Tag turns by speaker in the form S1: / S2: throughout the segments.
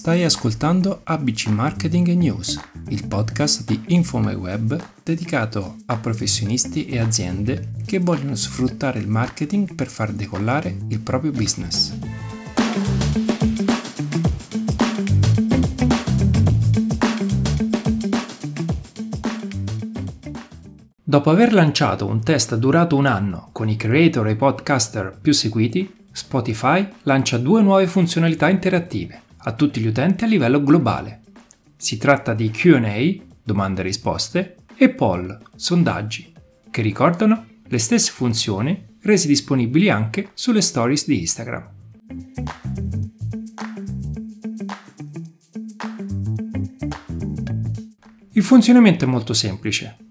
S1: Stai ascoltando ABC Marketing News, il podcast di InfoMyWeb dedicato a professionisti e aziende che vogliono sfruttare il marketing per far decollare il proprio business. Dopo aver lanciato un test durato un anno con i creator e i podcaster più seguiti, Spotify lancia due nuove funzionalità interattive a tutti gli utenti a livello globale. Si tratta di QA, domande e risposte, e poll, sondaggi, che ricordano le stesse funzioni resi disponibili anche sulle stories di Instagram. Il funzionamento è molto semplice.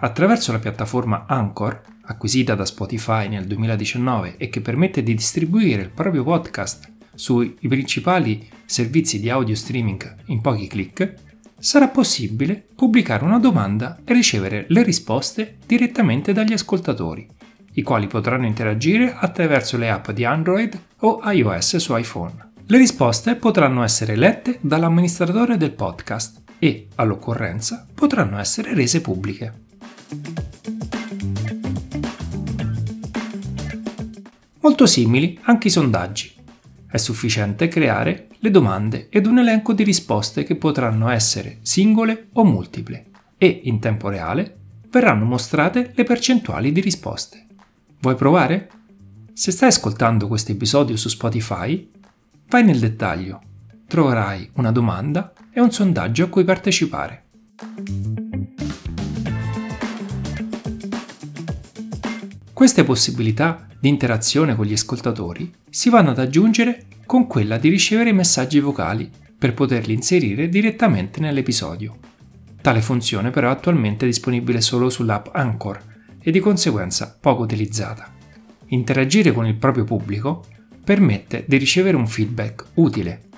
S1: Attraverso la piattaforma Anchor, acquisita da Spotify nel 2019 e che permette di distribuire il proprio podcast sui principali servizi di audio streaming in pochi clic, sarà possibile pubblicare una domanda e ricevere le risposte direttamente dagli ascoltatori, i quali potranno interagire attraverso le app di Android o iOS su iPhone. Le risposte potranno essere lette dall'amministratore del podcast e, all'occorrenza, potranno essere rese pubbliche. Molto simili anche i sondaggi. È sufficiente creare le domande ed un elenco di risposte che potranno essere singole o multiple e in tempo reale verranno mostrate le percentuali di risposte. Vuoi provare? Se stai ascoltando questo episodio su Spotify, vai nel dettaglio. Troverai una domanda e un sondaggio a cui partecipare. Queste possibilità di interazione con gli ascoltatori si vanno ad aggiungere con quella di ricevere messaggi vocali per poterli inserire direttamente nell'episodio. Tale funzione però è attualmente disponibile solo sull'app Anchor e di conseguenza poco utilizzata. Interagire con il proprio pubblico permette di ricevere un feedback utile,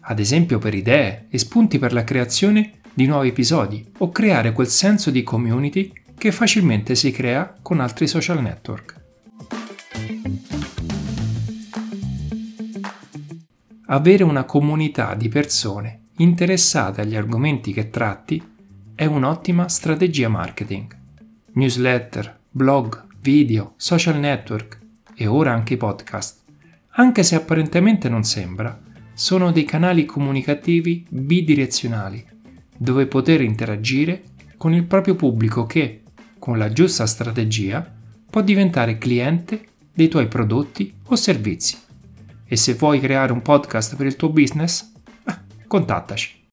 S1: ad esempio per idee e spunti per la creazione di nuovi episodi o creare quel senso di community che facilmente si crea con altri social network. Avere una comunità di persone interessate agli argomenti che tratti è un'ottima strategia marketing. Newsletter, blog, video, social network e ora anche podcast, anche se apparentemente non sembra, sono dei canali comunicativi bidirezionali dove poter interagire con il proprio pubblico che, con la giusta strategia, può diventare cliente dei tuoi prodotti o servizi. E se vuoi creare un podcast per il tuo business, eh, contattaci.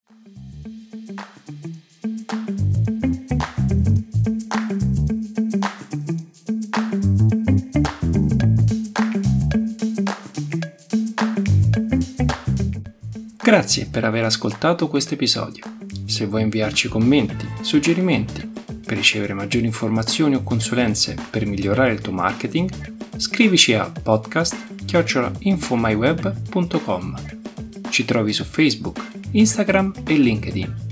S1: Grazie per aver ascoltato questo episodio. Se vuoi inviarci commenti, suggerimenti, per ricevere maggiori informazioni o consulenze per migliorare il tuo marketing, scrivici a podcast chiocciolainfomyweb.com. Ci trovi su Facebook, Instagram e LinkedIn.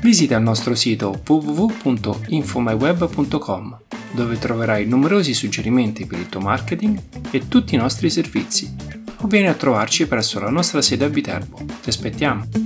S1: Visita il nostro sito www.infomyweb.com dove troverai numerosi suggerimenti per il tuo marketing e tutti i nostri servizi o vieni a trovarci presso la nostra sede a Viterbo. Ti aspettiamo!